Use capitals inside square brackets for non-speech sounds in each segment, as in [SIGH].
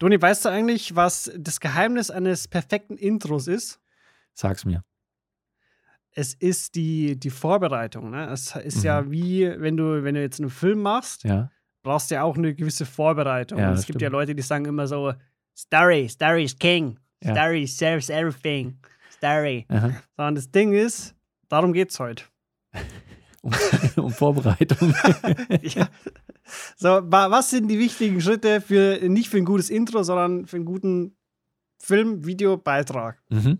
Doni, weißt du eigentlich, was das Geheimnis eines perfekten Intros ist? Sag's mir. Es ist die, die Vorbereitung. Ne? Es ist mhm. ja wie, wenn du, wenn du jetzt einen Film machst, ja. brauchst du ja auch eine gewisse Vorbereitung. Ja, es gibt ja Leute, die sagen immer so, Story, Story is king. Ja. Story serves everything. Story. Aha. Sondern das Ding ist, darum geht's heute. [LAUGHS] um, um Vorbereitung. [LAUGHS] ja. So, was sind die wichtigen Schritte für nicht für ein gutes Intro, sondern für einen guten Film, Video, Beitrag? Mhm.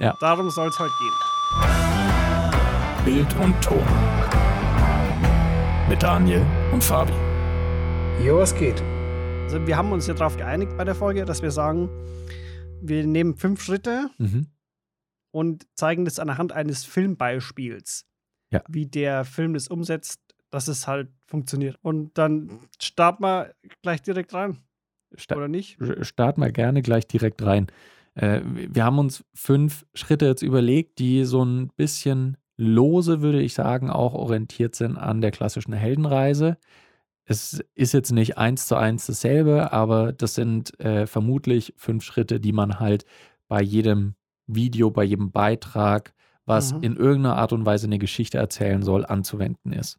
Ja. Darum soll es heute gehen. Bild und Ton. Mit Daniel und Fabi. Jo, was geht? Also wir haben uns ja darauf geeinigt bei der Folge, dass wir sagen, wir nehmen fünf Schritte mhm. und zeigen das anhand eines Filmbeispiels. Ja. Wie der Film das umsetzt, dass es halt funktioniert. Und dann starten wir gleich direkt rein. Sta Oder nicht? Starten wir gerne gleich direkt rein. Äh, wir haben uns fünf Schritte jetzt überlegt, die so ein bisschen lose, würde ich sagen, auch orientiert sind an der klassischen Heldenreise. Es ist jetzt nicht eins zu eins dasselbe, aber das sind äh, vermutlich fünf Schritte, die man halt bei jedem Video, bei jedem Beitrag, was mhm. in irgendeiner Art und Weise eine Geschichte erzählen soll, anzuwenden ist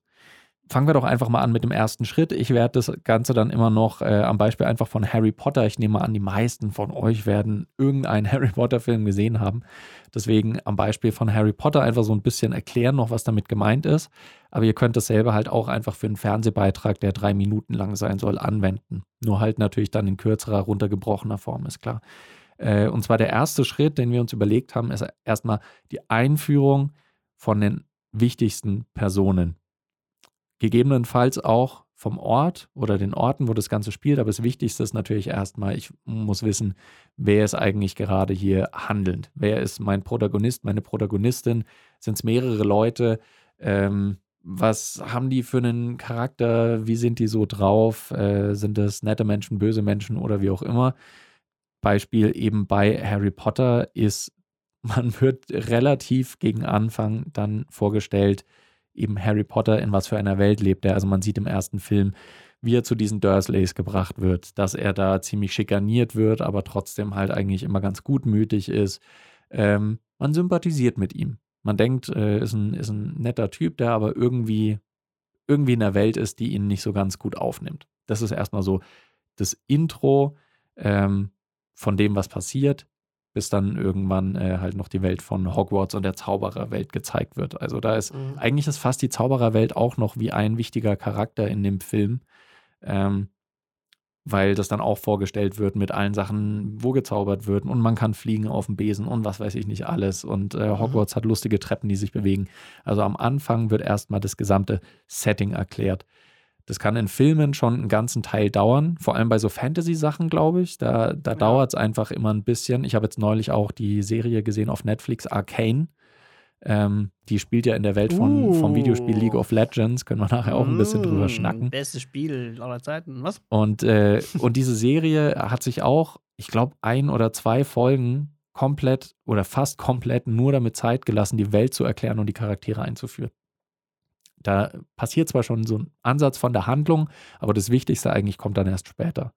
fangen wir doch einfach mal an mit dem ersten Schritt. Ich werde das Ganze dann immer noch äh, am Beispiel einfach von Harry Potter. Ich nehme an, die meisten von euch werden irgendeinen [LAUGHS] Harry Potter-Film gesehen haben. Deswegen am Beispiel von Harry Potter einfach so ein bisschen erklären, noch was damit gemeint ist. Aber ihr könnt dasselbe halt auch einfach für einen Fernsehbeitrag, der drei Minuten lang sein soll, anwenden. Nur halt natürlich dann in kürzerer, runtergebrochener Form, ist klar. Äh, und zwar der erste Schritt, den wir uns überlegt haben, ist erstmal die Einführung von den wichtigsten Personen Gegebenenfalls auch vom Ort oder den Orten, wo das Ganze spielt. Aber das Wichtigste ist natürlich erstmal, ich muss wissen, wer ist eigentlich gerade hier handelnd? Wer ist mein Protagonist, meine Protagonistin? Sind es mehrere Leute? Ähm, was haben die für einen Charakter? Wie sind die so drauf? Äh, sind es nette Menschen, böse Menschen oder wie auch immer? Beispiel eben bei Harry Potter ist, [LAUGHS] man wird relativ gegen Anfang dann vorgestellt, eben Harry Potter, in was für einer Welt lebt er. Also man sieht im ersten Film, wie er zu diesen Dursleys gebracht wird, dass er da ziemlich schikaniert wird, aber trotzdem halt eigentlich immer ganz gutmütig ist. Ähm, man sympathisiert mit ihm. Man denkt, äh, ist, ein, ist ein netter Typ, der aber irgendwie, irgendwie in der Welt ist, die ihn nicht so ganz gut aufnimmt. Das ist erstmal so das Intro ähm, von dem, was passiert bis dann irgendwann äh, halt noch die Welt von Hogwarts und der Zaubererwelt gezeigt wird. Also da ist mhm. eigentlich ist fast die Zaubererwelt auch noch wie ein wichtiger Charakter in dem Film, ähm, weil das dann auch vorgestellt wird mit allen Sachen, wo gezaubert wird und man kann fliegen auf dem Besen und was weiß ich nicht alles und äh, mhm. Hogwarts mhm. hat lustige Treppen, die sich bewegen. Also am Anfang wird erstmal das gesamte Setting erklärt. Das kann in Filmen schon einen ganzen Teil dauern, vor allem bei so Fantasy-Sachen, glaube ich. Da, da ja. dauert es einfach immer ein bisschen. Ich habe jetzt neulich auch die Serie gesehen auf Netflix, Arcane. Ähm, die spielt ja in der Welt von, uh. vom Videospiel League of Legends. Können wir nachher auch ein bisschen drüber mm, schnacken. Bestes Spiel aller Zeiten, was? Und, äh, und diese Serie hat sich auch, ich glaube, ein oder zwei Folgen komplett oder fast komplett nur damit Zeit gelassen, die Welt zu erklären und die Charaktere einzuführen. Da passiert zwar schon so ein Ansatz von der Handlung, aber das Wichtigste eigentlich kommt dann erst später.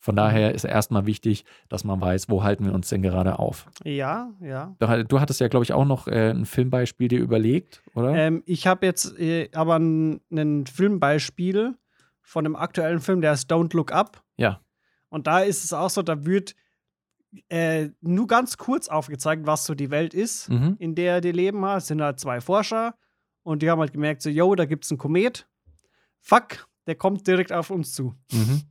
Von mhm. daher ist erstmal wichtig, dass man weiß, wo halten wir uns denn gerade auf. Ja, ja. Du hattest ja, glaube ich, auch noch äh, ein Filmbeispiel dir überlegt, oder? Ähm, ich habe jetzt äh, aber ein, ein Filmbeispiel von einem aktuellen Film, der ist Don't Look Up. Ja. Und da ist es auch so, da wird äh, nur ganz kurz aufgezeigt, was so die Welt ist, mhm. in der die leben. Es sind halt zwei Forscher und die haben halt gemerkt, so, yo, da gibt es einen Komet. Fuck, der kommt direkt auf uns zu. Mhm.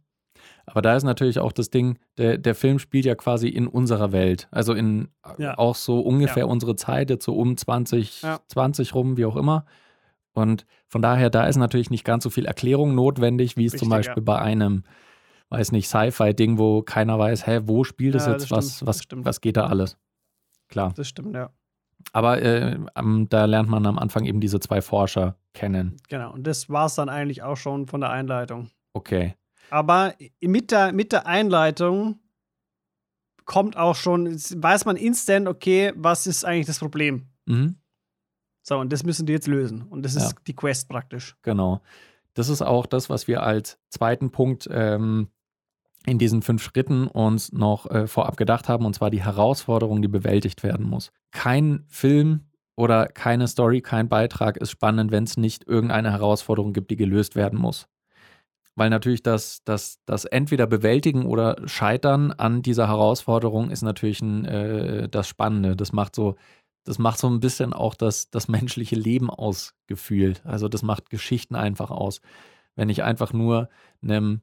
Aber da ist natürlich auch das Ding, der, der Film spielt ja quasi in unserer Welt. Also in ja. auch so ungefähr ja. unsere Zeit, jetzt so um 20, ja. 20 rum, wie auch immer. Und von daher, da ist natürlich nicht ganz so viel Erklärung notwendig, wie es Richtig, zum Beispiel bei einem, weiß nicht, Sci-Fi-Ding, wo keiner weiß, hä, wo spielt es jetzt, was, was, was geht da alles? Klar. Das stimmt, ja. Aber äh, da lernt man am Anfang eben diese zwei Forscher kennen. Genau, und das war es dann eigentlich auch schon von der Einleitung. Okay. Aber mit der, mit der Einleitung kommt auch schon, weiß man instant, okay, was ist eigentlich das Problem? Mhm. So, und das müssen die jetzt lösen. Und das ist ja. die Quest praktisch. Genau. Das ist auch das, was wir als zweiten Punkt ähm, in diesen fünf Schritten uns noch äh, vorab gedacht haben, und zwar die Herausforderung, die bewältigt werden muss. Kein Film oder keine Story, kein Beitrag ist spannend, wenn es nicht irgendeine Herausforderung gibt, die gelöst werden muss. Weil natürlich das, das, das entweder Bewältigen oder Scheitern an dieser Herausforderung ist natürlich ein, äh, das Spannende. Das macht so, das macht so ein bisschen auch das, das menschliche Leben ausgefühlt. Also das macht Geschichten einfach aus. Wenn ich einfach nur einem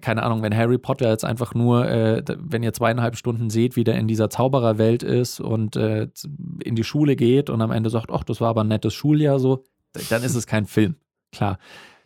keine Ahnung, wenn Harry Potter jetzt einfach nur, äh, wenn ihr zweieinhalb Stunden seht, wie der in dieser Zaubererwelt ist und äh, in die Schule geht und am Ende sagt, ach, das war aber ein nettes Schuljahr so, dann ist es kein Film, klar.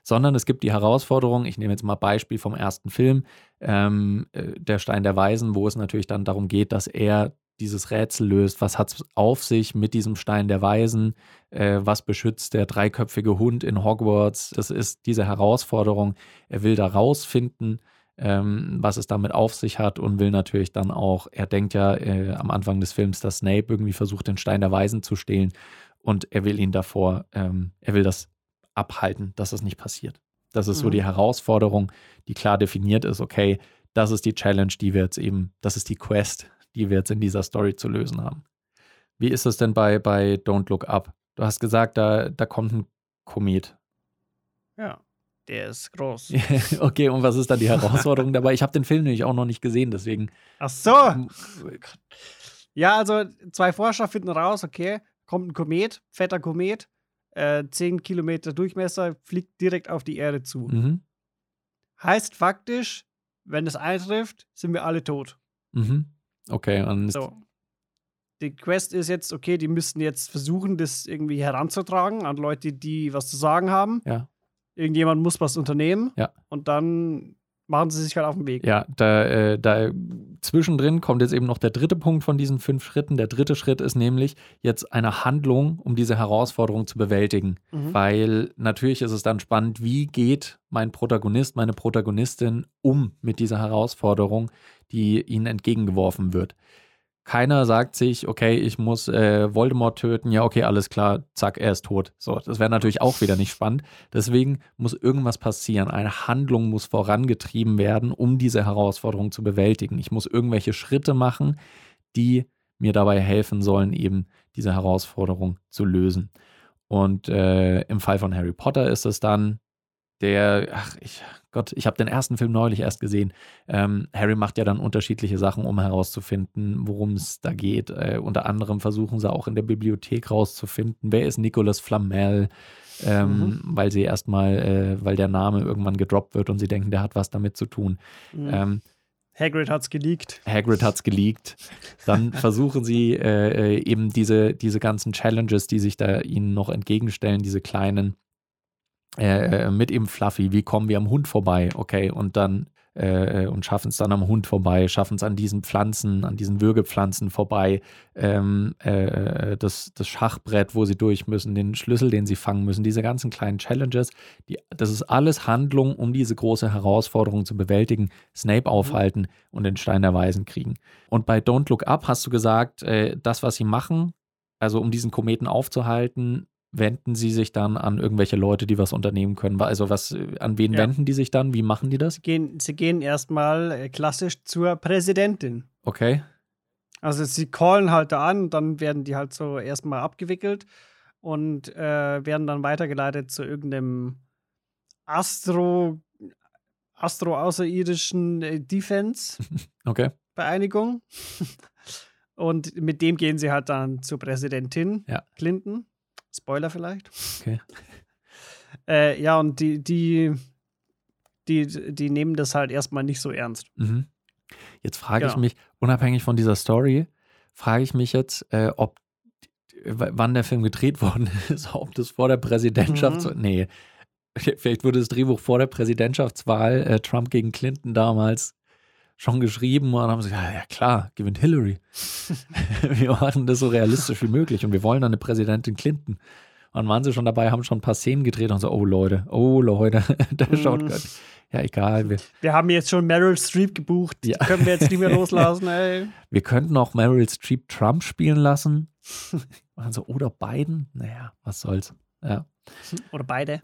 Sondern es gibt die Herausforderung, ich nehme jetzt mal Beispiel vom ersten Film, ähm, äh, Der Stein der Weisen, wo es natürlich dann darum geht, dass er dieses Rätsel löst. Was hat es auf sich mit diesem Stein der Weisen? Äh, was beschützt der dreiköpfige Hund in Hogwarts? Das ist diese Herausforderung. Er will da rausfinden, ähm, was es damit auf sich hat und will natürlich dann auch, er denkt ja äh, am Anfang des Films, dass Snape irgendwie versucht, den Stein der Weisen zu stehlen und er will ihn davor, ähm, er will das abhalten, dass das nicht passiert. Das ist mhm. so die Herausforderung, die klar definiert ist, okay, das ist die Challenge, die wir jetzt eben, das ist die Quest, die wir jetzt in dieser Story zu lösen haben. Wie ist es denn bei, bei Don't Look Up? Du hast gesagt, da, da kommt ein Komet. Ja, der ist groß. [LAUGHS] okay, und was ist dann die Herausforderung dabei? Ich habe den Film nämlich auch noch nicht gesehen, deswegen. Ach so. Ja, also zwei Forscher finden raus, okay, kommt ein Komet, fetter Komet, äh, 10 Kilometer Durchmesser, fliegt direkt auf die Erde zu. Mhm. Heißt faktisch, wenn es eintrifft, sind wir alle tot. Mhm. Okay, und so. Die Quest ist jetzt, okay, die müssten jetzt versuchen, das irgendwie heranzutragen an Leute, die was zu sagen haben. Ja. Irgendjemand muss was unternehmen. Ja. Und dann machen sie sich halt auf den Weg. Ja, da, äh, da zwischendrin kommt jetzt eben noch der dritte Punkt von diesen fünf Schritten. Der dritte Schritt ist nämlich jetzt eine Handlung, um diese Herausforderung zu bewältigen. Mhm. Weil natürlich ist es dann spannend, wie geht mein Protagonist, meine Protagonistin um mit dieser Herausforderung, die ihnen entgegengeworfen wird. Keiner sagt sich, okay, ich muss äh, Voldemort töten. Ja, okay, alles klar, zack, er ist tot. So, das wäre natürlich auch wieder nicht spannend. Deswegen muss irgendwas passieren. Eine Handlung muss vorangetrieben werden, um diese Herausforderung zu bewältigen. Ich muss irgendwelche Schritte machen, die mir dabei helfen sollen, eben diese Herausforderung zu lösen. Und äh, im Fall von Harry Potter ist es dann der, ach, ich, Gott, ich habe den ersten Film neulich erst gesehen. Ähm, Harry macht ja dann unterschiedliche Sachen, um herauszufinden, worum es da geht. Äh, unter anderem versuchen sie auch in der Bibliothek rauszufinden, wer ist Nicolas Flamel, ähm, mhm. weil sie erstmal, äh, weil der Name irgendwann gedroppt wird und sie denken, der hat was damit zu tun. Mhm. Ähm, Hagrid hat's geleakt. Hagrid hat's geleakt. Dann [LAUGHS] versuchen sie äh, äh, eben diese, diese ganzen Challenges, die sich da ihnen noch entgegenstellen, diese kleinen, äh, äh, mit ihm Fluffy, wie kommen wir am Hund vorbei? Okay, und dann äh, und schaffen es dann am Hund vorbei, schaffen es an diesen Pflanzen, an diesen Würgepflanzen vorbei, ähm, äh, das, das Schachbrett, wo sie durch müssen, den Schlüssel, den sie fangen müssen, diese ganzen kleinen Challenges, die, das ist alles Handlung, um diese große Herausforderung zu bewältigen, Snape mhm. aufhalten und den Stein der Weisen kriegen. Und bei Don't Look Up hast du gesagt, äh, das, was sie machen, also um diesen Kometen aufzuhalten, wenden sie sich dann an irgendwelche Leute, die was unternehmen können? Also was, an wen ja. wenden die sich dann? Wie machen die das? Sie gehen, sie gehen erstmal äh, klassisch zur Präsidentin. Okay. Also sie callen halt da an, dann werden die halt so erstmal abgewickelt und äh, werden dann weitergeleitet zu irgendeinem Astro, Astro-außerirdischen äh, Defense. [LAUGHS] Okay. Vereinigung. [LAUGHS] und mit dem gehen sie halt dann zur Präsidentin ja. Clinton. Spoiler vielleicht. Okay. [LAUGHS] Äh, ja, und die, die, die, die nehmen das halt erstmal nicht so ernst. Mhm. Jetzt frage genau. ich mich, unabhängig von dieser Story, frage ich mich jetzt, äh, ob wann der Film gedreht [LAUGHS] worden ist, ob das vor der Präsidentschafts... Mhm. Nee, [LAUGHS] vielleicht wurde das Drehbuch vor der Präsidentschaftswahl äh, Trump gegen Clinton damals schon geschrieben und haben sie gesagt, ja klar, gewinnt Hillary. [LAUGHS] wir machen das so realistisch wie möglich und wir wollen eine Präsidentin Clinton. Und waren sie schon dabei, haben schon ein paar Szenen gedreht und so, oh Leute, oh Leute, [LAUGHS] der mm. schaut Gott. Ja, egal. Wir, wir, haben jetzt schon Meryl Streep gebucht. Die ja. können wir jetzt nicht mehr [LAUGHS] loslassen, ey. Wir könnten auch Meryl Streep Trump spielen lassen. Also, oder Biden. Naja, was soll's. Ja. [LAUGHS] Oder beide.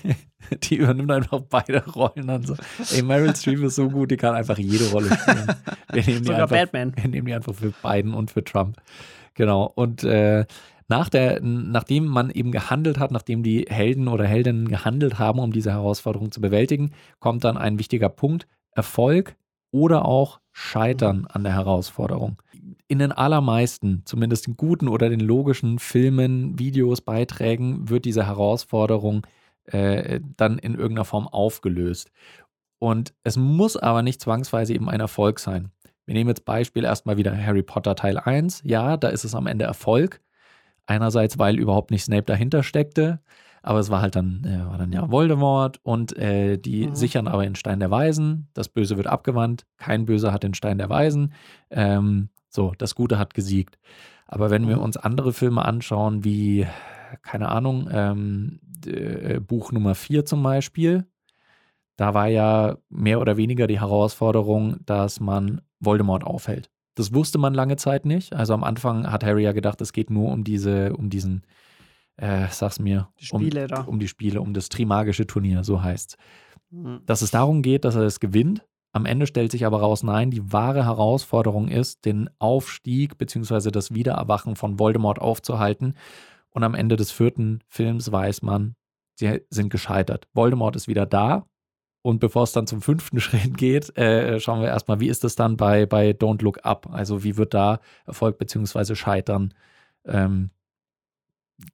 [LAUGHS] die übernimmt einfach beide Rollen dann so. Ey, Meryl Streep ist so gut, die kann einfach jede Rolle spielen. Wir nehmen Sogar einfach, Batman. Wir nehmen die einfach für Biden und für Trump. Genau. Und äh, nach der, nachdem man eben gehandelt hat, nachdem die Helden oder Heldinnen gehandelt haben, um diese Herausforderung zu bewältigen, kommt dann ein wichtiger Punkt: Erfolg oder auch Scheitern an der Herausforderung. In den allermeisten, zumindest in guten oder den logischen Filmen, Videos, Beiträgen, wird diese Herausforderung äh, dann in irgendeiner Form aufgelöst. Und es muss aber nicht zwangsweise eben ein Erfolg sein. Wir nehmen jetzt Beispiel erstmal wieder Harry Potter Teil 1. Ja, da ist es am Ende Erfolg. Einerseits, weil überhaupt nicht Snape dahinter steckte, aber es war halt dann, äh, war dann ja Voldemort und äh, die mhm. sichern aber den Stein der Weisen. Das Böse wird abgewandt. Kein Böser hat den Stein der Weisen. Ähm, so, das Gute hat gesiegt. Aber wenn wir mhm. uns andere Filme anschauen, wie, keine Ahnung, ähm, äh, Buch Nummer 4 zum Beispiel, da war ja mehr oder weniger die Herausforderung, dass man Voldemort aufhält. Das wusste man lange Zeit nicht. Also am Anfang hat Harry ja gedacht, es geht nur um diese, um diesen, äh, sag's mir, die Spiele um, um die Spiele, um das Trimagische Turnier, so heißt's. Mhm. Dass es darum geht, dass er es gewinnt. Am Ende stellt sich aber raus, nein, die wahre Herausforderung ist, den Aufstieg bzw. das Wiedererwachen von Voldemort aufzuhalten. Und am Ende des vierten Films weiß man, sie sind gescheitert. Voldemort ist wieder da. Und bevor es dann zum fünften [LAUGHS] Schritt geht, äh, schauen wir erstmal, wie ist es dann bei, bei Don't Look Up? Also wie wird da Erfolg bzw. Scheitern ähm,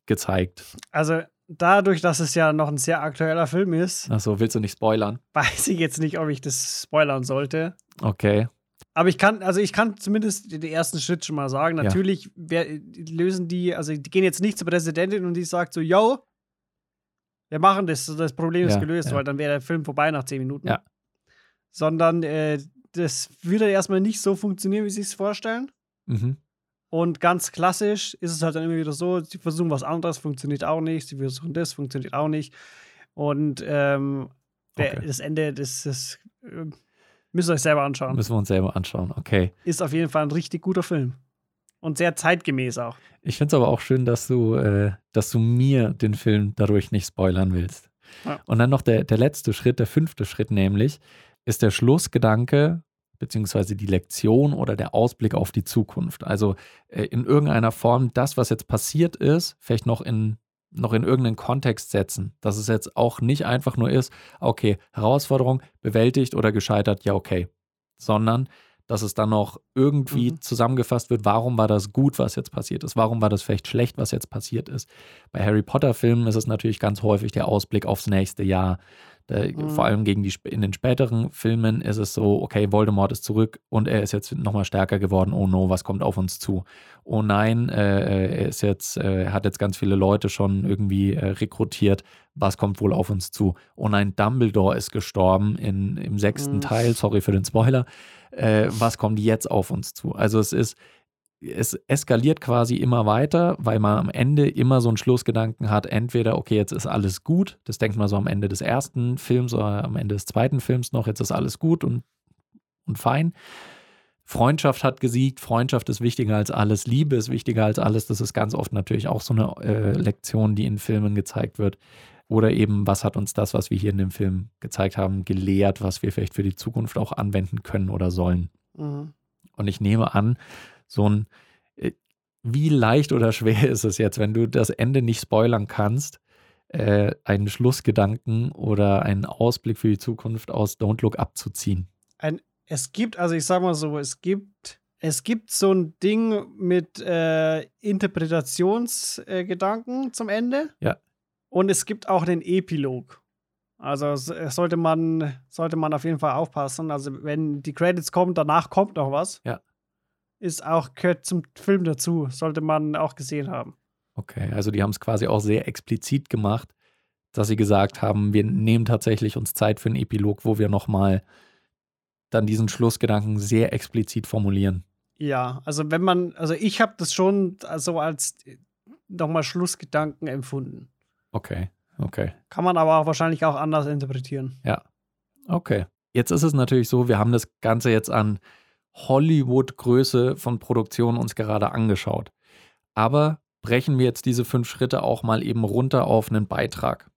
gezeigt? Also dadurch, dass es ja noch ein sehr aktueller Film ist. Achso, willst du nicht spoilern? Weiß ich jetzt nicht, ob ich das spoilern sollte. Okay. Aber ich kann, also ich kann zumindest den ersten Schritt schon mal sagen. Natürlich ja. wer, lösen die, also die gehen jetzt nicht zur Präsidentin und die sagt so, yo, wir machen das, das Problem ist Ja, gelöst, ja. weil dann wäre der Film vorbei nach zehn Minuten. Ja. Sondern äh, das würde erstmal nicht so funktionieren, wie sie es vorstellen. Mhm. Und ganz klassisch ist es halt dann immer wieder so, sie versuchen was anderes, funktioniert auch nicht, sie versuchen das, funktioniert auch nicht. Und ähm, der, Okay. das Ende, das, das äh, müsst ihr euch selber anschauen. Müssen wir uns selber anschauen. Okay. Ist auf jeden Fall ein richtig guter Film. Und sehr zeitgemäß auch. Ich finde es aber auch schön, dass du, äh, dass du mir den Film dadurch nicht spoilern willst. Ja. Und dann noch der, der letzte Schritt, der fünfte Schritt nämlich, ist der Schlussgedanke beziehungsweise die Lektion oder der Ausblick auf die Zukunft. Also äh, in irgendeiner Form das, was jetzt passiert ist, vielleicht noch in noch in irgendeinen Kontext setzen, dass es jetzt auch nicht einfach nur ist, okay, Herausforderung bewältigt oder gescheitert, ja okay, sondern dass es dann noch irgendwie Mhm. zusammengefasst wird, warum war das gut, was jetzt passiert ist, warum war das vielleicht schlecht, was jetzt passiert ist. Bei Harry Potter-Filmen ist es natürlich ganz häufig der Ausblick aufs nächste Jahr. Da, Mhm. Vor allem gegen die, in den späteren Filmen ist es so, okay, Voldemort ist zurück und er ist jetzt nochmal stärker geworden. Oh no, was kommt auf uns zu? Oh nein, äh, er ist jetzt, äh, hat jetzt ganz viele Leute schon irgendwie äh, rekrutiert. Was kommt wohl auf uns zu? Oh nein, Dumbledore ist gestorben in, im sechsten Mhm. Teil. Sorry für den Spoiler. Äh, was kommt jetzt auf uns zu? Also es ist, es eskaliert quasi immer weiter, weil man am Ende immer so einen Schlussgedanken hat, entweder, okay, jetzt ist alles gut, das denkt man so am Ende des ersten Films oder am Ende des zweiten Films noch, jetzt ist alles gut und, und fein. Freundschaft hat gesiegt, Freundschaft ist wichtiger als alles, Liebe ist wichtiger als alles. Das ist ganz oft natürlich auch so eine äh, Lektion, die in Filmen gezeigt wird. Oder eben, was hat uns das, was wir hier in dem Film gezeigt haben, gelehrt, was wir vielleicht für die Zukunft auch anwenden können oder sollen. Mhm. Und ich nehme an, so ein, äh, wie leicht oder [LAUGHS] schwer ist es jetzt, wenn du das Ende nicht spoilern kannst, äh, einen Schlussgedanken oder einen Ausblick für die Zukunft aus Don't Look abzuziehen. Ein, es gibt, also ich sag mal so, es gibt, es gibt so ein Ding mit äh, Interpretationsgedanken äh, zum Ende. Ja. Und es gibt auch den Epilog. Also es sollte man, sollte man auf jeden Fall aufpassen. Also wenn die Credits kommen, danach kommt noch was. Ja. Ist auch, gehört zum Film dazu. Sollte man auch gesehen haben. Okay, also die haben es quasi auch sehr explizit gemacht, dass sie gesagt haben, wir nehmen tatsächlich uns Zeit für einen Epilog, wo wir nochmal dann diesen Schlussgedanken sehr explizit formulieren. Ja, also wenn man, also ich habe das schon so als nochmal Schlussgedanken empfunden. Okay, okay. Kann man aber auch wahrscheinlich auch anders interpretieren. Okay. Jetzt ist es natürlich so, wir haben das Ganze jetzt an Hollywood-Größe von Produktion uns gerade angeschaut. Aber brechen wir jetzt diese fünf Schritte auch mal eben runter auf einen Beitrag.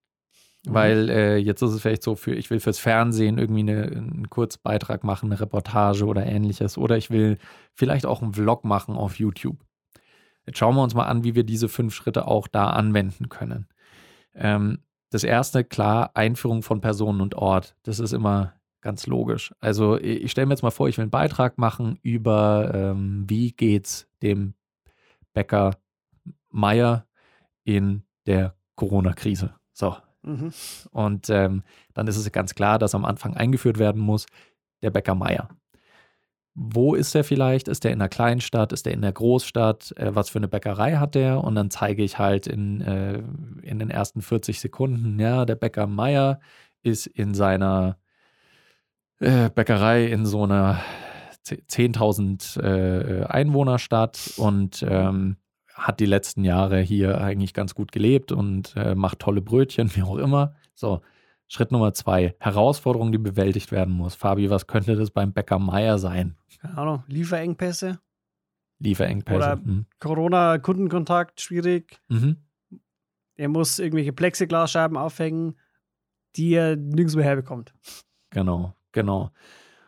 Mhm. Weil äh, jetzt ist es vielleicht so für, ich will fürs Fernsehen irgendwie eine, einen Kurzbeitrag machen, eine Reportage oder ähnliches. Oder ich will vielleicht auch einen Vlog machen auf YouTube. Jetzt schauen wir uns mal an, wie wir diese fünf Schritte auch da anwenden können. Ähm, das erste, klar, Einführung von Personen und Ort. Das ist immer ganz logisch. Also ich stelle mir jetzt mal vor, ich will einen Beitrag machen über, ähm, wie geht's dem Bäcker Meier in der Corona-Krise. So, Mhm. Und ähm, dann ist es ganz klar, dass am Anfang eingeführt werden muss, der Bäcker Meier. Wo ist der vielleicht? Ist der in der Kleinstadt? Ist der in der Großstadt? Äh, was für eine Bäckerei hat der? Und dann zeige ich halt in, äh, in den ersten 40 Sekunden, ja, der Bäcker Meier ist in seiner äh, Bäckerei in so einer 10.000 äh, Einwohnerstadt und ähm, hat die letzten Jahre hier eigentlich ganz gut gelebt und äh, macht tolle Brötchen, [LAUGHS] wie auch immer. So, Schritt Nummer zwei, Herausforderung, die bewältigt werden muss. Fabi, was könnte das beim Bäcker Meier sein? Keine Ahnung, Lieferengpässe. Lieferengpässe. Oder mhm. Corona-Kundenkontakt, schwierig. Mhm. Er muss irgendwelche Plexiglasscheiben aufhängen, die er nirgends mehr herbekommt. Genau, genau.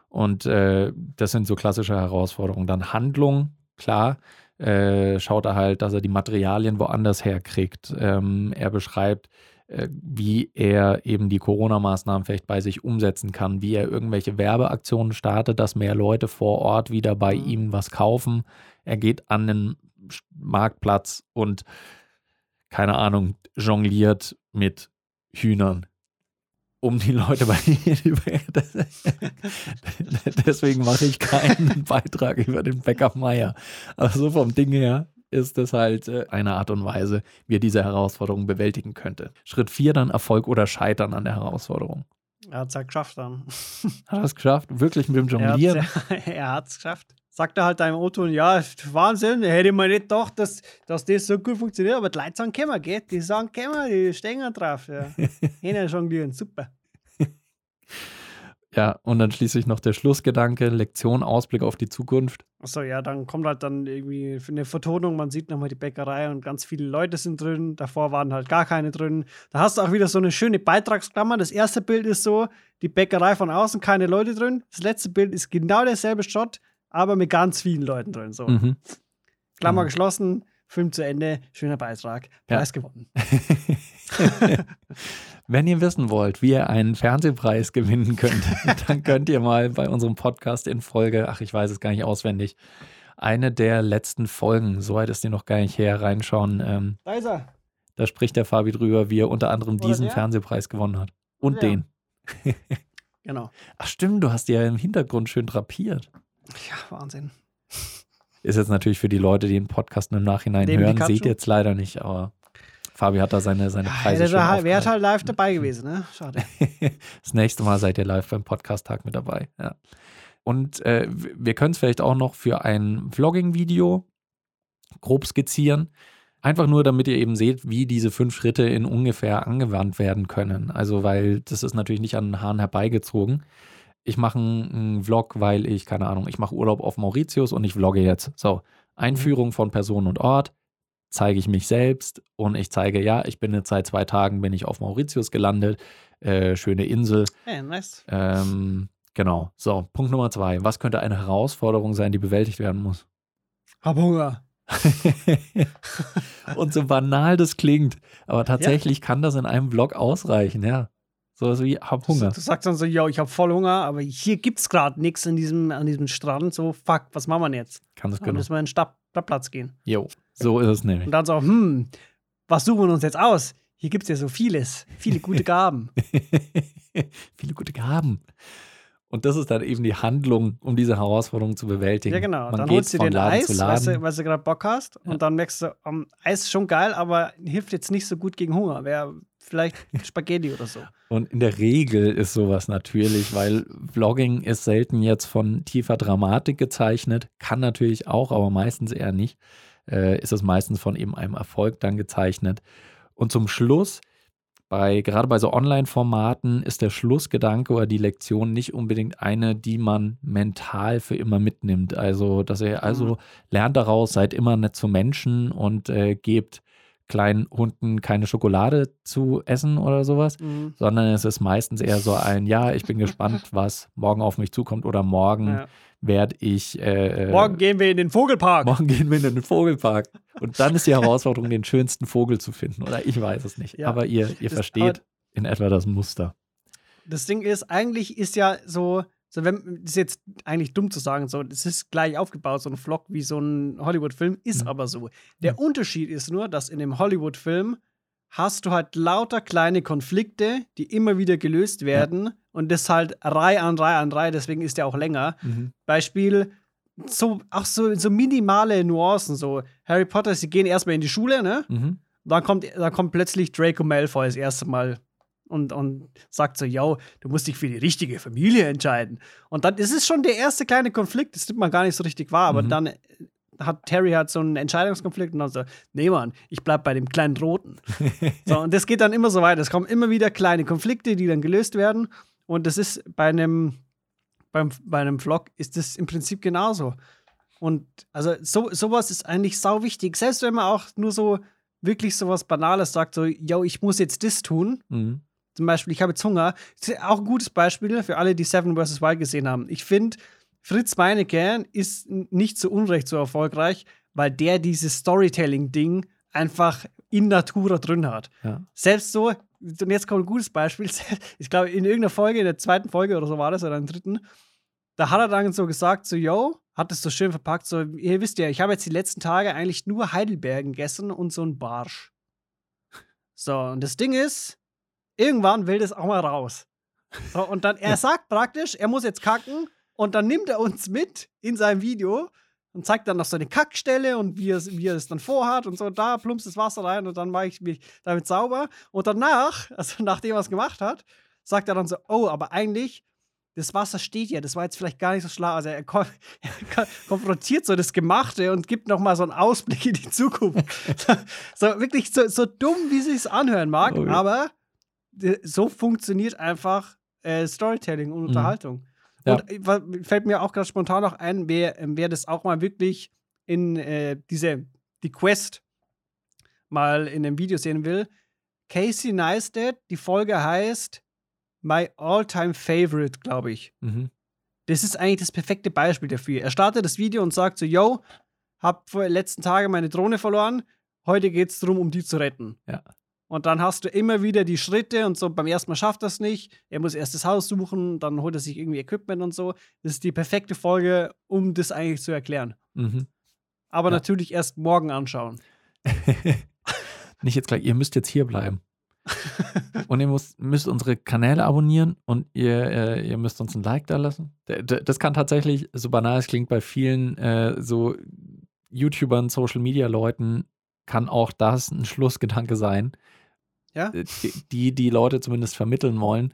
Und äh, das sind so klassische Herausforderungen. Dann Handlung, klar. Äh, schaut er halt, dass er die Materialien woanders herkriegt. Ähm, er beschreibt, äh, wie er eben die Corona-Maßnahmen vielleicht bei sich umsetzen kann, wie er irgendwelche Werbeaktionen startet, dass mehr Leute vor Ort wieder bei mhm. ihm was kaufen. Er geht an den Marktplatz und keine Ahnung, jongliert mit Hühnern um die Leute bei [LAUGHS] Deswegen mache ich keinen Beitrag über den Bäcker Meier. Aber so vom Ding her ist das halt äh, eine Art und Weise, wie er diese Herausforderung bewältigen könnte. Schritt 4 dann Erfolg oder Scheitern an der Herausforderung. Er hat es ja geschafft dann. Hat er es geschafft? Wirklich mit dem Jonglieren? [LAUGHS] Er hat es geschafft. Sagt er halt deinem Auto, ja, Wahnsinn, hätte ich mir nicht gedacht, dass, dass das so gut funktioniert, aber die Leute sagen, können wir, geht. Die sagen, können wir, die stehen drauf. Ja. [LAUGHS] Hin jonglieren, super. Ja, und dann schließlich noch der Schlussgedanke, Lektion, Ausblick auf die Zukunft. Achso, ja, dann kommt halt dann irgendwie eine Vertonung, man sieht nochmal die Bäckerei und ganz viele Leute sind drin, davor waren halt gar keine drin. Da hast du auch wieder so eine schöne Beitragsklammer. Das erste Bild ist so, die Bäckerei von außen, keine Leute drin. Das letzte Bild ist genau derselbe Shot, aber mit ganz vielen Leuten drin. So. Mhm. Klammer mhm. geschlossen, Film zu Ende, schöner Beitrag, Preis ja. gewonnen. [LAUGHS] [LAUGHS] Wenn ihr wissen wollt, wie ihr einen Fernsehpreis gewinnen könnt, [LAUGHS] dann könnt ihr mal bei unserem Podcast in Folge, ach, ich weiß es gar nicht auswendig, eine der letzten Folgen, so weit ist die noch gar nicht her, reinschauen. Ähm, da ist er. Da spricht der Fabi drüber, wie er unter anderem Oder diesen der? Fernsehpreis gewonnen hat. Und der. den. genau. Ach stimmt, du hast die ja im Hintergrund schön drapiert. Ja, Wahnsinn. Ist jetzt natürlich für die Leute, die den Podcast im Nachhinein Neben hören, seht ihr jetzt leider nicht, aber Fabi hat da seine, seine Preise ja, schon Wäre halt live dabei gewesen, ne? Schade. [LAUGHS] das nächste Mal seid ihr live beim Podcast-Tag mit dabei, ja. Und äh, wir können es vielleicht auch noch für ein Vlogging-Video grob skizzieren. Einfach nur, damit ihr eben seht, wie diese fünf Schritte in ungefähr angewandt werden können. Also, weil das ist natürlich nicht an den Haaren herbeigezogen. Ich mache einen Vlog, weil ich, keine Ahnung, ich mache Urlaub auf Mauritius und ich vlogge jetzt. So, Einführung von Person und Ort, zeige ich mich selbst und ich zeige, ja, ich bin jetzt seit zwei Tagen bin ich auf Mauritius gelandet, äh, schöne Insel. Hey, nice. Ähm, genau. So, Punkt Nummer zwei. Was könnte eine Herausforderung sein, die bewältigt werden muss? Hab Hunger. [LAUGHS] und so banal das klingt, aber tatsächlich ja. kann das in einem Vlog ausreichen, ja. So was wie, hab Hunger. Du, du sagst dann so, ja, ich hab voll Hunger, aber hier gibt's gerade nichts an diesem, an diesem Strand. So, fuck, was machen wir jetzt? Kann das genau. müssen wir in den Stadtplatz gehen. Jo. So ist es nämlich. Und dann so, hm, was suchen wir uns jetzt aus? Hier gibt es ja so vieles, viele gute Gaben. [LAUGHS] viele gute Gaben. Und das ist dann eben die Handlung, um diese Herausforderung zu bewältigen. Ja, genau. Man dann holst du dir ein Eis, weil du, weil du gerade Bock hast. Ja. Und dann merkst du, um, Eis ist schon geil, aber hilft jetzt nicht so gut gegen Hunger. Wäre vielleicht Spaghetti oder so. Und in der Regel ist sowas natürlich, weil Vlogging ist selten jetzt von tiefer Dramatik gezeichnet. Kann natürlich auch, aber meistens eher nicht äh, ist es meistens von eben einem Erfolg dann gezeichnet. Und zum Schluss bei, gerade bei so Online-Formaten ist der Schlussgedanke oder die Lektion nicht unbedingt eine, die man mental für immer mitnimmt. Also, dass ihr also mhm. lernt daraus, seid immer nett zu Menschen und äh, gebt kleinen Hunden keine Schokolade zu essen oder sowas, mhm. sondern es ist meistens eher so ein, ja, ich bin gespannt, [LAUGHS] was morgen auf mich zukommt oder morgen ja. werde ich. Äh, äh, morgen gehen wir in den Vogelpark. Morgen gehen wir in den Vogelpark. Und dann ist die Herausforderung, den schönsten Vogel zu finden. Oder ich weiß es nicht. Ja. Aber ihr, ihr versteht in etwa das Muster. Das Ding ist, eigentlich ist ja so, so wenn, das ist jetzt eigentlich dumm zu sagen, so, das ist gleich aufgebaut, so ein Vlog wie so ein Hollywood-Film, ist mhm. aber so. Der mhm. Unterschied ist nur, dass in dem Hollywood-Film hast du halt lauter kleine Konflikte, die immer wieder gelöst werden ja. und das halt Reihe an Reihe an Reihe, deswegen ist der auch länger. Mhm. Beispiel, so, auch so, so minimale Nuancen, so Harry Potter, sie gehen erstmal in die Schule, ne? Mhm. Dann kommt, dann kommt plötzlich Draco Malfoy das erste Mal und, und sagt so, yo, du musst dich für die richtige Familie entscheiden. Und dann ist es schon der erste kleine Konflikt, das nimmt man gar nicht so richtig wahr, aber mhm. dann hat Terry hat so einen Entscheidungskonflikt und dann so, nee Mann, ich bleib bei dem kleinen Roten. [LAUGHS] so, und das geht dann immer so weiter. Es kommen immer wieder kleine Konflikte, die dann gelöst werden. Und das ist bei einem, beim, bei einem Vlog ist das im Prinzip genauso. Und also so, sowas ist eigentlich sau wichtig. Selbst wenn man auch nur so wirklich sowas Banales sagt, so, yo, ich muss jetzt das tun. Mhm zum Beispiel, ich habe jetzt Hunger. Das ist auch ein gutes Beispiel für alle, die Seven vs. Wild gesehen haben. Ich finde, Fritz Meinecke ist nicht zu Unrecht so erfolgreich, weil der dieses Storytelling-Ding einfach in Natura drin hat. Ja. Selbst so, und jetzt kommt ein gutes Beispiel, [LAUGHS] ich glaube, in irgendeiner Folge, in der zweiten Folge oder so war das, oder in der dritten, da hat er dann so gesagt, so, yo, hat es so schön verpackt, so, ihr wisst ja, ich habe jetzt die letzten Tage eigentlich nur Heidelbergen gegessen und so ein Barsch. So, und das Ding ist, irgendwann will das auch mal raus. So, und dann, er sagt praktisch, er muss jetzt kacken und dann nimmt er uns mit in seinem Video und zeigt dann noch so eine Kackstelle und wie er, wie er es dann vorhat und so. Da plumpst das Wasser rein und dann mache ich mich damit sauber. Und danach, [LAUGHS] also nachdem er es gemacht hat, sagt er dann so: Oh, aber eigentlich, das Wasser steht ja, das war jetzt vielleicht gar nicht so schlau. Also er, kon [LAUGHS] er konfrontiert so das Gemachte und gibt noch mal so einen Ausblick in die Zukunft. [LAUGHS] so wirklich so, so dumm, wie es anhören mag, okay. aber so funktioniert einfach äh, Storytelling und mhm. Unterhaltung. Ja. Und äh, fällt mir auch gerade spontan noch ein, wer, ähm, wer das auch mal wirklich in äh, diese, die Quest mal in einem Video sehen will. Casey Neistat, die Folge heißt My All-Time Favorite, glaube ich. Mhm. Das ist eigentlich das perfekte Beispiel dafür. Er startet das Video und sagt so, yo, hab vor den letzten Tagen meine Drohne verloren, heute geht es darum, um die zu retten. Ja. Und dann hast du immer wieder die Schritte und so. Beim ersten Mal schafft er es nicht. Er muss erst das Haus suchen, dann holt er sich irgendwie Equipment und so. Das ist die perfekte Folge, um das eigentlich zu erklären. Mhm. Aber ja. natürlich erst morgen anschauen. [LAUGHS] nicht jetzt gleich, ihr müsst jetzt hier bleiben. [LAUGHS] und ihr müsst, müsst, unsere Kanäle abonnieren und ihr, äh, ihr müsst uns ein Like da lassen. Das kann tatsächlich, so banal es klingt, bei vielen äh, so YouTubern, Social Media Leuten, kann auch das ein Schlussgedanke sein ja? Äh, die, die Leute zumindest vermitteln wollen.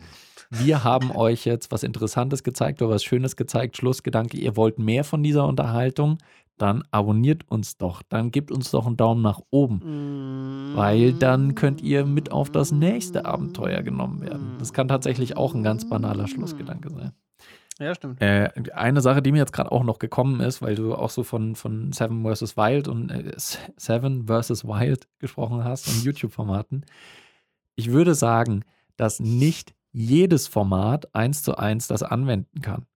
Wir haben euch jetzt was Interessantes gezeigt oder was Schönes gezeigt. Schlussgedanke, ihr wollt mehr von dieser Unterhaltung, dann abonniert uns doch. Dann gebt uns doch einen Daumen nach oben. Weil dann könnt ihr mit auf das nächste Abenteuer genommen werden. Das kann tatsächlich auch ein ganz banaler Schlussgedanke sein. Ja, stimmt. Äh, eine Sache, die mir jetzt gerade auch noch gekommen ist, weil du auch so von, von Seven vs. Wild und äh, Seven vs. Wild gesprochen hast und YouTube-Formaten ich würde sagen, dass nicht jedes Format eins zu eins das anwenden kann.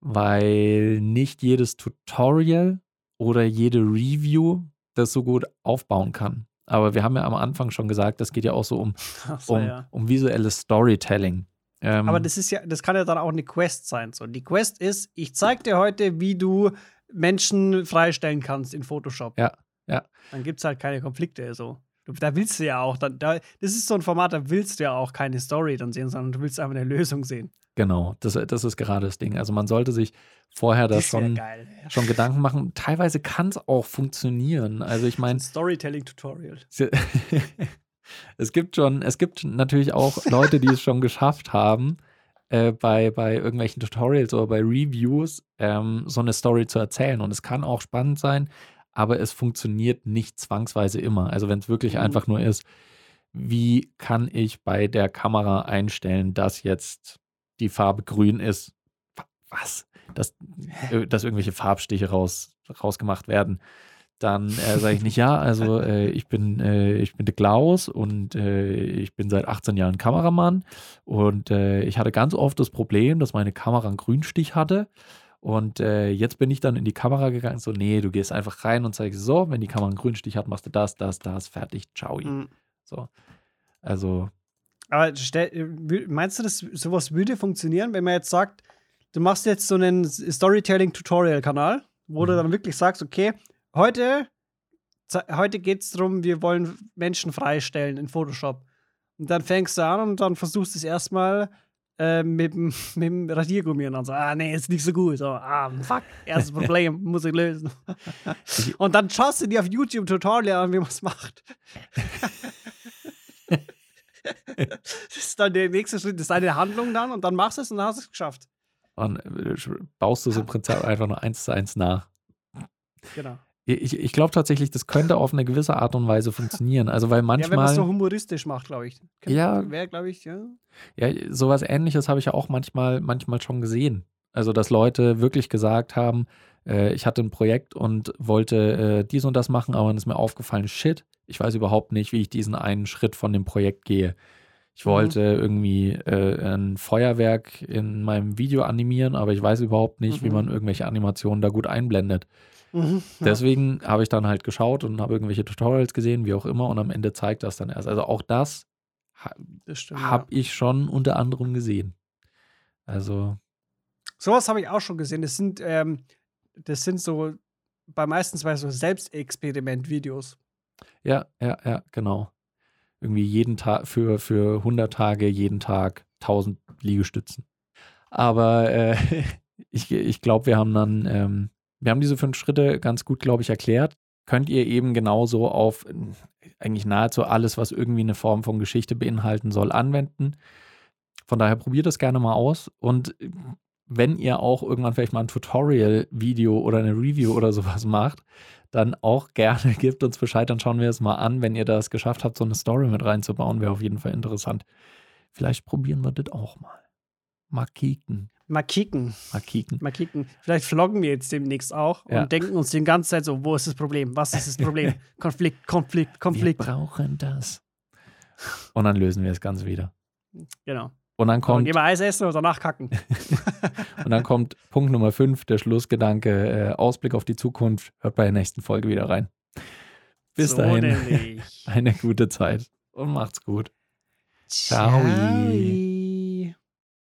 Weil nicht jedes Tutorial oder jede Review das so gut aufbauen kann. Aber wir haben ja am Anfang schon gesagt, das geht ja auch so um, [LAUGHS] so, um, ja. um visuelles Storytelling. Ähm, Aber das ist ja, das kann ja dann auch eine Quest sein. So, die Quest ist, ich zeig dir heute, wie du Menschen freistellen kannst in Photoshop. Ja, ja. Dann gibt es halt keine Konflikte so. Da willst du ja auch, da, da, das ist so ein Format, da willst du ja auch keine Story dann sehen, sondern du willst einfach eine Lösung sehen. Genau, das, das ist gerade das Ding. Also man sollte sich vorher da schon, schon Gedanken machen. Teilweise kann es auch funktionieren. Also ich meine. [LAUGHS] Storytelling-Tutorial. [LAUGHS] es gibt schon, es gibt natürlich auch Leute, die es schon geschafft haben, äh, bei, bei irgendwelchen Tutorials oder bei Reviews ähm, so eine Story zu erzählen. Und es kann auch spannend sein, aber es funktioniert nicht zwangsweise immer. Also wenn es wirklich mhm. einfach nur ist, wie kann ich bei der Kamera einstellen, dass jetzt die Farbe grün ist? Was? Dass, äh, dass irgendwelche Farbstiche raus, rausgemacht werden. Dann äh, sage ich nicht, ja, also [LAUGHS] äh, ich bin, äh, ich bin der Klaus und äh, ich bin seit 18 Jahren Kameramann und äh, ich hatte ganz oft das Problem, dass meine Kamera einen Grünstich hatte. Und äh, jetzt bin ich dann in die Kamera gegangen, so, nee, du gehst einfach rein und zeigst so, wenn die Kamera einen Grünstich hat, machst du das, das, das, fertig, ciao. Mhm. So. Also. Aber stell, meinst du, dass sowas würde funktionieren, wenn man jetzt sagt, du machst jetzt so einen Storytelling-Tutorial-Kanal, wo mhm. du dann wirklich sagst, okay, heute, heute geht es darum, wir wollen Menschen freistellen in Photoshop. Und dann fängst du an und dann versuchst du es erstmal äh, mit, [LAUGHS] mit dem Radiergummi und dann so, ah, nee, ist nicht so gut. So, ah, fuck, erstes [LAUGHS] Problem, muss ich lösen. und dann schaust du dir auf YouTube Tutorial an, wie man es macht. [LAUGHS] das ist dann der nächste Schritt, das ist deine Handlung dann und dann machst du es und dann hast du es geschafft. Und äh, baust du es im Prinzip einfach nur eins zu eins nach. Genau. Ich, ich glaube tatsächlich, das könnte auf eine gewisse Art und Weise funktionieren. Also, weil manchmal. Ja, wenn man es so humoristisch macht, glaube ich. Ja. Wäre, glaube ich, ja. Ja, sowas ähnliches habe ich ja auch manchmal, manchmal schon gesehen. Also, dass Leute wirklich gesagt haben, äh, ich hatte ein Projekt und wollte äh, dies und das machen, aber dann ist mir aufgefallen, shit, ich weiß überhaupt nicht, wie ich diesen einen Schritt von dem Projekt gehe. Ich mhm. wollte mhm. irgendwie äh, ein Feuerwerk in meinem Video animieren, aber ich weiß überhaupt nicht, mhm. wie man irgendwelche Animationen da gut einblendet. Mhm, ja. Deswegen habe ich dann halt geschaut und habe irgendwelche Tutorials gesehen, wie auch immer, und am Ende zeigt das dann erst. Also auch das, das habe ja. ich schon unter anderem gesehen. Also. Sowas habe ich auch schon gesehen. Das sind, ähm, das sind so bei meistens bei so Selbstexperiment-Videos. Ja, ja, ja, genau. Irgendwie jeden Tag für, für 100 Tage, jeden Tag 1000 Liegestützen. Aber äh, [LAUGHS] ich, ich glaube, wir haben dann ähm, wir haben diese fünf Schritte ganz gut, glaube ich, erklärt. Könnt ihr eben genauso auf eigentlich nahezu alles, was irgendwie eine Form von Geschichte beinhalten soll, anwenden. Von daher probiert das gerne mal aus. Und wenn ihr auch irgendwann vielleicht mal ein Tutorial-Video oder eine Review oder sowas [LAUGHS] macht, dann auch gerne [LAUGHS] gebt uns Bescheid, dann schauen wir es mal an. Wenn ihr das geschafft habt, so eine Story mit reinzubauen, wäre auf jeden Fall interessant. Vielleicht probieren wir das auch mal. Mal kicken. Mal kicken. Mal kicken. Mal kicken. Vielleicht vloggen wir jetzt demnächst auch ja. und denken uns die ganze Zeit so, wo ist das Problem? Was ist das Problem? Konflikt, [LAUGHS] Konflikt, Konflikt. Wir brauchen das. Und dann lösen wir das Ganze wieder. Genau. Und dann kommt. gehen wir Eis essen und danach kacken. [LAUGHS] und dann kommt Punkt Nummer 5, der Schlussgedanke, äh, Ausblick auf die Zukunft. Hört bei der nächsten Folge wieder rein. Bis so dahin. Nämlich. [LAUGHS] Eine gute Zeit und macht's gut. Ciao. Ciao.